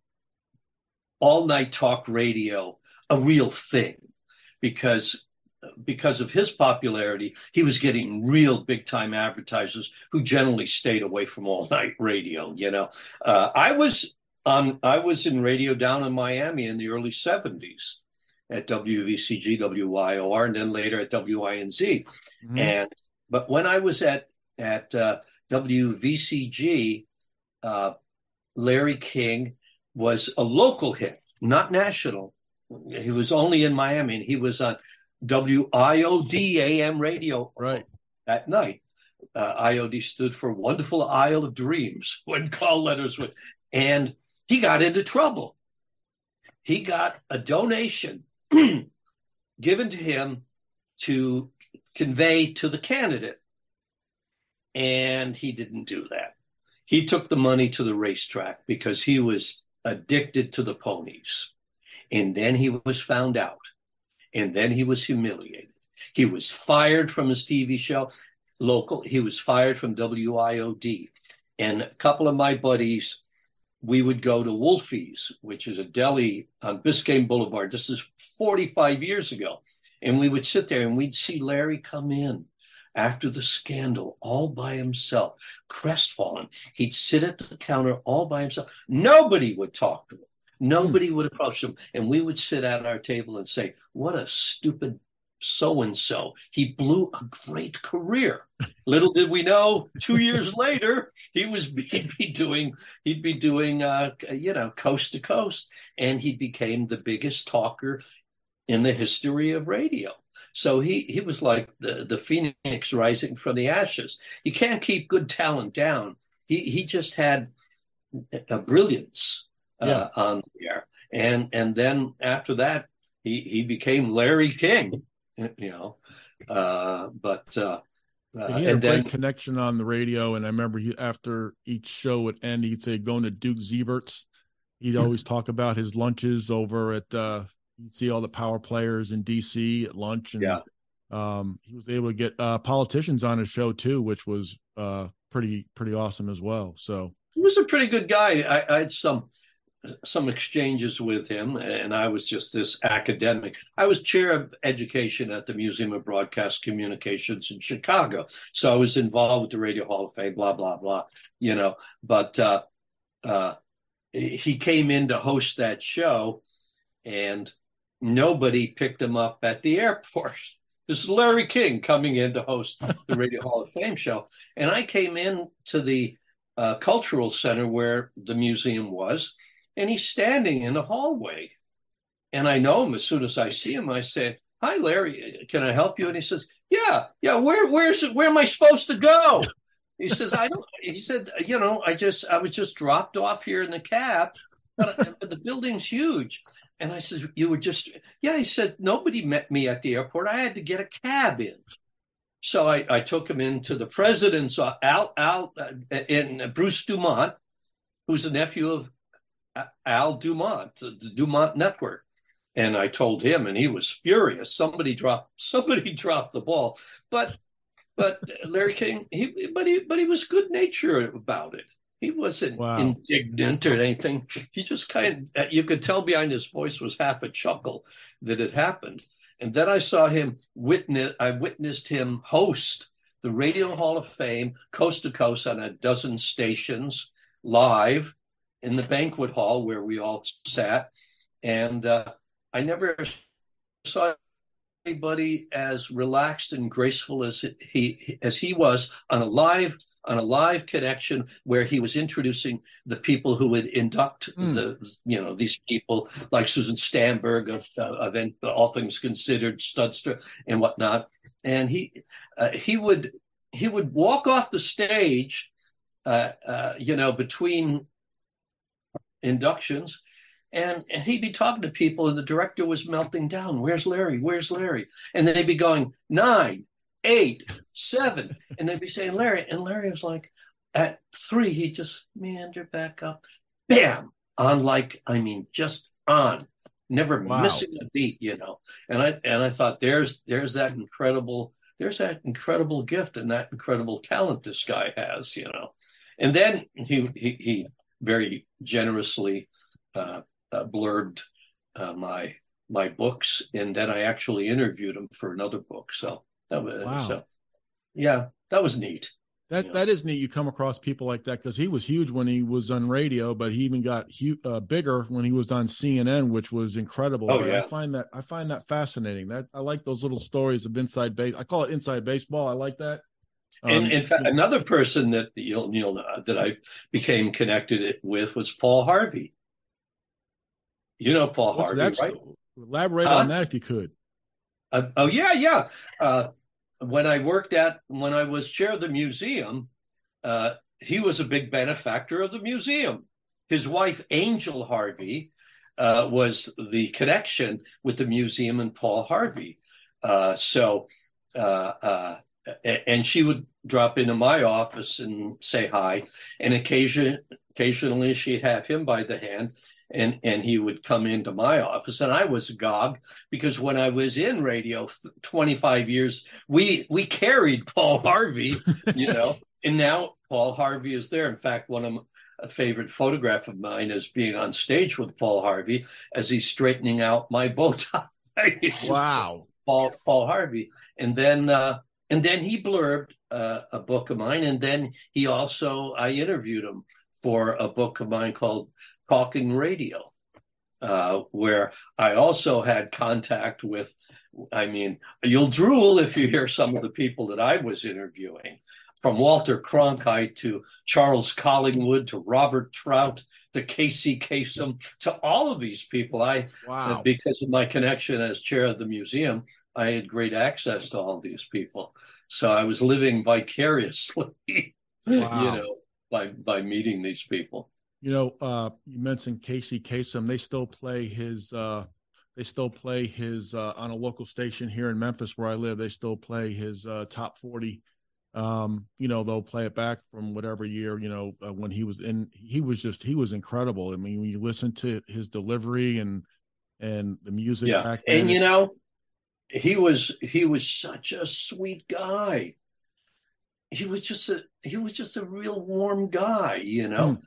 all night talk radio a real thing because because of his popularity, he was getting real big time advertisers who generally stayed away from all night radio. You know, uh, I was on I was in radio down in Miami in the early seventies at WVCG, WYOR, and then later at WINZ. Mm-hmm. And but when I was at at uh, WVCG, uh, Larry King was a local hit not national. He was only in Miami, and he was on WIOD AM radio right at night. Uh, IOD stood for Wonderful Isle of Dreams when call letters went, and he got into trouble. He got a donation given to him to convey to the candidate, and he didn't do that. He took the money to the racetrack because he was addicted to the ponies. And then he was found out. And then he was humiliated. He was fired from his TV show, local. He was fired from WIOD. And a couple of my buddies, we would go to Wolfie's, which is a deli on Biscayne Boulevard. This is 45 years ago. And we would sit there and we'd see Larry come in after the scandal all by himself, crestfallen. He'd sit at the counter all by himself. Nobody would talk to him. Nobody would approach him. And we would sit at our table and say, What a stupid so and so. He blew a great career. Little did we know, two years later, he was he'd be doing he'd be doing uh, you know coast to coast, and he became the biggest talker in the history of radio. So he he was like the the phoenix rising from the ashes. You can't keep good talent down. He he just had a brilliance yeah. on the air, and and then after that he he became Larry King. You know, uh, but. Uh, uh, he had a then, great connection on the radio, and I remember he after each show would end, he'd say, "Going to Duke Zeibert's." He'd always talk about his lunches over at uh, you see all the power players in DC at lunch, and yeah. um, he was able to get uh, politicians on his show too, which was uh, pretty pretty awesome as well. So he was a pretty good guy. I, I had some some exchanges with him, and I was just this academic. I was chair of education at the Museum of Broadcast Communications in Chicago, so I was involved with the Radio Hall of Fame. Blah blah blah. You know, but uh, uh, he came in to host that show, and nobody picked him up at the airport. This is Larry King coming in to host the Radio Hall of Fame show. And I came in to the uh, cultural center where the museum was, and he's standing in the hallway. And I know him as soon as I see him. I say, "Hi, Larry. Can I help you?" And he says, "Yeah, yeah. Where, where's, where am I supposed to go?" He says, "I don't." He said, "You know, I just, I was just dropped off here in the cab, but, the building's huge." And I said, You were just, yeah. He said, Nobody met me at the airport. I had to get a cab in. So I, I took him into the president's, uh, Al, Al, uh, in Bruce Dumont, who's a nephew of Al Dumont, the Dumont Network. And I told him, and he was furious. Somebody dropped, somebody dropped the ball. But, but Larry King, he, but he, but he was good natured about it. He wasn't wow. indignant or anything. He just kind of, you could tell behind his voice was half a chuckle that it happened. And then I saw him witness, I witnessed him host the Radio Hall of Fame coast to coast on a dozen stations live in the banquet hall where we all sat. And uh, I never saw anybody as relaxed and graceful as he as he was on a live on a live connection where he was introducing the people who would induct mm. the you know these people like Susan Stamberg of, uh, of All Things Considered, Studs Terkel and whatnot, and he uh, he would he would walk off the stage, uh, uh you know, between inductions. And, and he'd be talking to people, and the director was melting down. Where's Larry? Where's Larry? And they'd be going nine, eight, seven. And they'd be saying, Larry. And Larry was like, at three, he'd just meandered back up, bam, on like, I mean, just on, never wow. missing a beat, you know. And I and I thought, there's there's that incredible, there's that incredible gift and that incredible talent this guy has, you know. And then he he, he very generously uh, uh, blurbed uh, my my books, and then I actually interviewed him for another book. So that was wow. so. Yeah, that was neat. That that is neat. You come across people like that because he was huge when he was on radio, but he even got hu- uh, bigger when he was on CNN, which was incredible. Oh, yeah. I find that I find that fascinating. That I like those little stories of inside base. I call it inside baseball. I like that. Um, and in fact, another person that you'll you'll know that I became connected with was Paul Harvey. You know Paul Harvey, right? Elaborate Huh? on that if you could. Uh, oh yeah, yeah. Uh, when I worked at when I was chair of the museum, uh, he was a big benefactor of the museum. His wife Angel Harvey uh, was the connection with the museum and Paul Harvey. Uh, so, uh, uh, and she would drop into my office and say hi, and occasion occasionally she'd have him by the hand. And, and he would come into my office and I was agog because when I was in radio 25 years, we, we carried Paul Harvey, you know, and now Paul Harvey is there. In fact, one of my, a favorite photograph of mine is being on stage with Paul Harvey as he's straightening out my bow tie. Wow. Paul Paul Harvey, and then uh, and then he blurbed uh, a book of mine, and then he also I interviewed him for a book of mine called Talking Radio, uh, where I also had contact with. I mean, you'll drool if you hear some of the people that I was interviewing, from Walter Cronkite to Charles Collingwood to Robert Trout to Casey Kasem to all of these people. I Wow. because of my connection as chair of the museum, I had great access to all these people. So I was living vicariously, you know, by by meeting these people. You know, uh, you mentioned Casey Kasem. They still play his. Uh, they still play his uh, on a local station here in Memphis, where I live. They still play his uh, top forty. Um, you know, they'll play it back from whatever year. You know, uh, when he was in, he was just he was incredible. I mean, when you listen to his delivery and and the music Yeah, and you know, he was he was such a sweet guy. He was just a he was just a real warm guy, you know.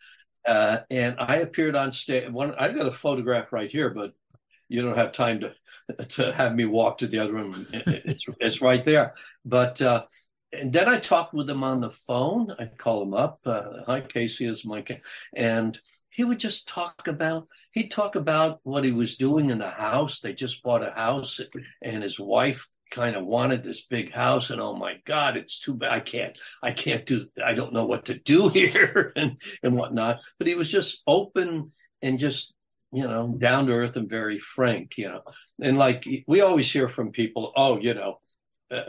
Uh, and I appeared on stage. One, I've got a photograph right here, but you don't have time to to have me walk to the other room. It's it's right there. But uh, and then I talked with him on the phone. I'd call him up. Uh, Hi, Casey, is Mike, and he would just talk about. He'd talk about what he was doing in the house. They just bought a house, and his wife kind of wanted this big house and oh my god it's too bad i can't i can't do i don't know what to do here and and whatnot but he was just open and just you know down to earth and very frank you know and like we always hear from people oh you know uh,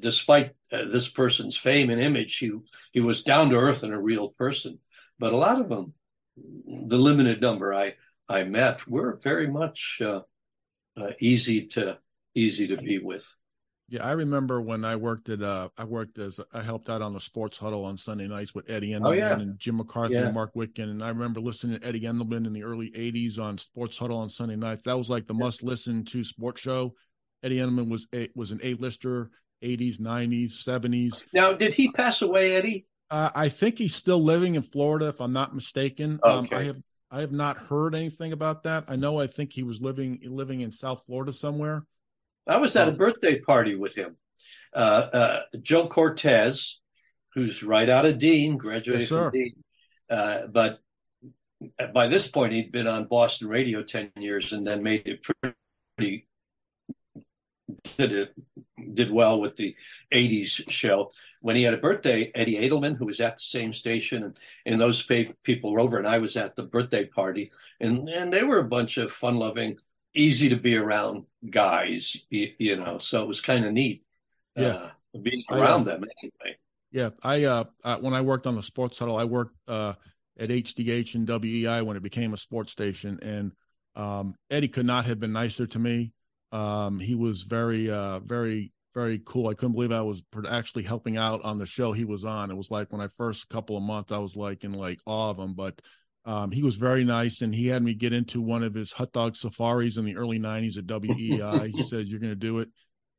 despite uh, this person's fame and image he he was down to earth and a real person but a lot of them the limited number i i met were very much uh, uh, easy to easy to be with Yeah, I remember when I worked at uh I worked as I helped out on the sports huddle on Sunday nights with Eddie Andelman Oh, yeah. and Jim McCarthy Yeah. and Mark Witkin. And I remember listening to Eddie Andelman in the early eighties on sports huddle on Sunday nights. That was like the must listen to sports show. Eddie Andelman was a was an A lister, eighties, nineties, seventies. Now, did he pass away, Eddie? Uh, I think he's still living in Florida, if I'm not mistaken. Um, Okay. I have I have not heard anything about that. I know I think he was living living in South Florida somewhere. I was at a Oh. birthday party with him. Uh, uh, Joe Cortez, who's right out of Dean, graduated Yes, from Dean. Uh, but by this point, he'd been on Boston radio 10 years and then made it pretty, did it, did well with the 80s show. When he had a birthday, Eddie Andelman, who was at the same station, and, and those people were over, and I was at the birthday party, and, and they were a bunch of fun loving, easy to be around guys, you, you know, so it was kind of neat Yeah. uh, being around uh, them anyway. Yeah, I uh, uh when I worked on the sports huddle, I worked uh at HDH and WEEI when it became a sports station, and um, Eddie could not have been nicer to me. Um, he was very, uh, very, very cool. I couldn't believe I was actually helping out on the show he was on. It was like when I first couple of months, I was like in like awe of him, but um, he was very nice, and he had me get into one of his hot dog safaris in the early '90s at WEEI. he says, "You're going to do it,"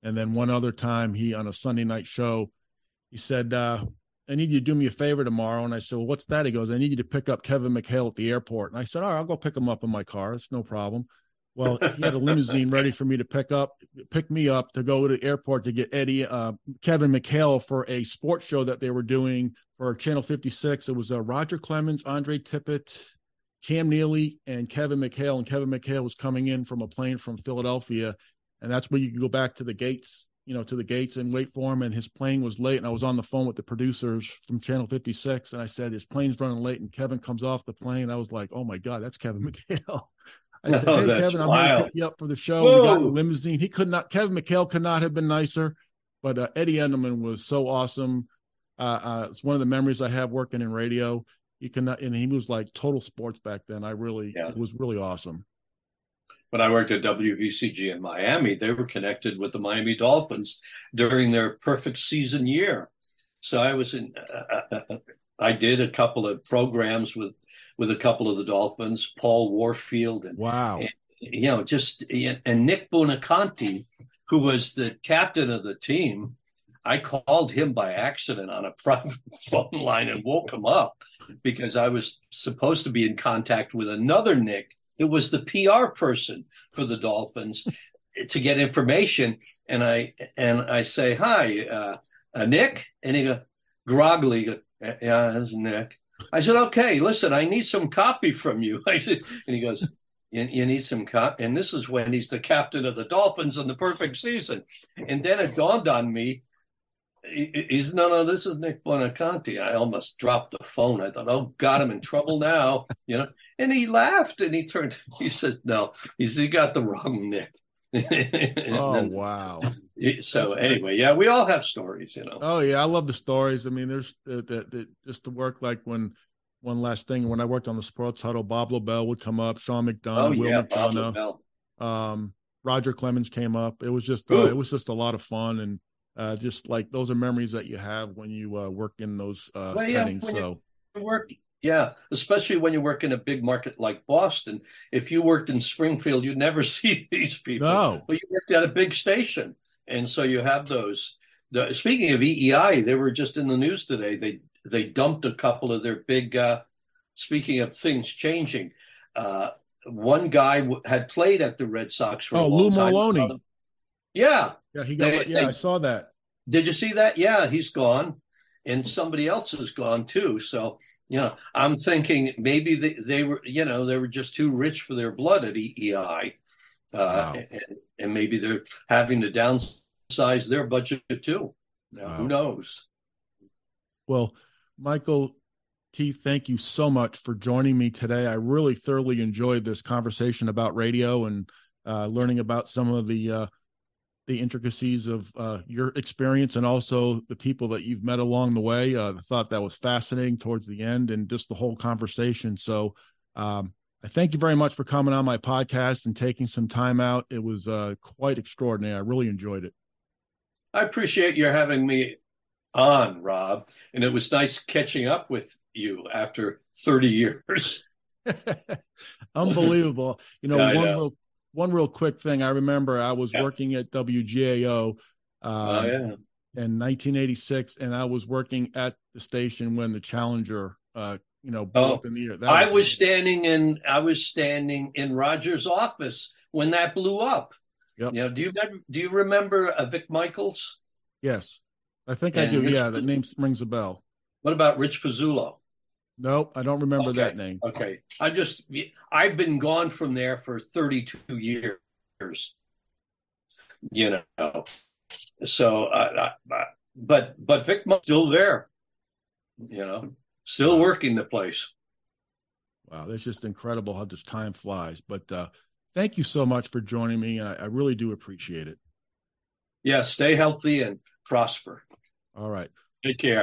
and then one other time, he on a Sunday night show he said, uh, I need you to do me a favor tomorrow. And I said, Well, what's that? He goes, I need you to pick up Kevin McHale at the airport. And I said, All right, I'll go pick him up in my car. It's no problem. Well, he had a limousine ready for me to pick up, pick me up to go to the airport to get Eddie, uh, Kevin McHale for a sports show that they were doing for Channel 56. It was uh, Roger Clemens, Andre Tippett, Cam Neely, and Kevin McHale. And Kevin McHale was coming in from a plane from Philadelphia. And that's where you could go back to the gates you know, to the gates and wait for him. And his plane was late. And I was on the phone with the producers from Channel 56. And I said, his plane's running late. And Kevin comes off the plane. I was like, oh my God, that's Kevin McHale. I said, "Hey, Kevin, I'm wild. here to pick you up for the show." Whoa. We got in the limousine. He could not. Kevin McHale could not have been nicer, but uh, Eddie Andelman was so awesome. Uh, uh, it's one of the memories I have working in radio. He cannot, and he was like total sports back then. I really, yeah. it was really awesome. When I worked at WVCG in Miami, they were connected with the Miami Dolphins during their perfect season year. So I was in. I did a couple of programs with with a couple of the Dolphins, Paul Warfield, and wow, and, you know, just and Nick Buoniconti, who was the captain of the team. I called him by accident on a private phone line and woke him up because I was supposed to be in contact with another Nick. It was the PR person for the Dolphins to get information, and I and I say hi, uh, uh, Nick, and he go groggily, Eh, yeah, that's Nick. I said, okay, listen, I need some copy from you. I said, and he goes, you, you need some copy. And this is when he's the captain of the Dolphins in the perfect season. And then it dawned on me, he's no, no, this is Nick Buoniconti. I almost dropped the phone. I thought, oh God, I'm in trouble now, you know. And he laughed and he turned. He said, no, he's he got the wrong Nick. oh then, wow! So anyway, yeah, we all have stories, you know. Oh yeah, I love the stories. I mean, there's the, the, the just the work like when one last thing when I worked on the sports huddle, Bob Lobel would come up, Sean McDonough, oh, Will yeah, McDonough, um, Roger Clemens came up. It was just uh, it was just a lot of fun and uh, just like those are memories that you have when you uh, work in those uh, well, settings. Yeah, so work yeah, especially when you work in a big market like Boston. If you worked in Springfield, you'd never see these people. No. But you worked at a big station. And so you have those. The, speaking of EEI, they were just in the news today. They they dumped a couple of their big. Uh, speaking of things changing, uh, one guy w- had played at the Red Sox for oh, a long Lou time. Merloni. Yeah, yeah, he got. They, yeah, they, I saw that. Did you see that? Yeah, he's gone, and somebody else is gone too. So you know, I'm thinking maybe they, they were, you know, they were just too rich for their blood at EEI. Uh, wow. and, and, maybe they're having to downsize their budget too. Now, wow. Who knows? Well, Michael Keith, thank you so much for joining me today. I really thoroughly enjoyed this conversation about radio and uh, learning about some of the uh, the intricacies of uh, your experience and also the people that you've met along the way. Uh, I thought that was fascinating towards the end and just the whole conversation. So um, I thank you very much for coming on my podcast and taking some time out. It was uh, quite extraordinary. I really enjoyed it. I appreciate your having me on, Rob, and it was nice catching up with you after 30 years. Unbelievable. You know, yeah, one know. real one real quick thing. I remember I was yeah. working at WGAO um, oh, yeah. in 1986, and I was working at the station when the Challenger, uh, you know, blew oh, up in the air. That I was, was standing in. I was standing in Roger's office when that blew up. Yep. You know, do you remember, do you remember uh, Vic Michaels? Yes, I think and I do. Rich yeah, that name rings a bell. What about Rich Pizzulo? Nope, I don't remember okay. that name. Okay, I just I've been gone from there for 32 years. You know, so uh, uh, but but Vic's still there. You know, still working the place. Wow, that's just incredible how this time flies. But uh, thank you so much for joining me. I, I really do appreciate it. Yeah, stay healthy and prosper. All right. Take care.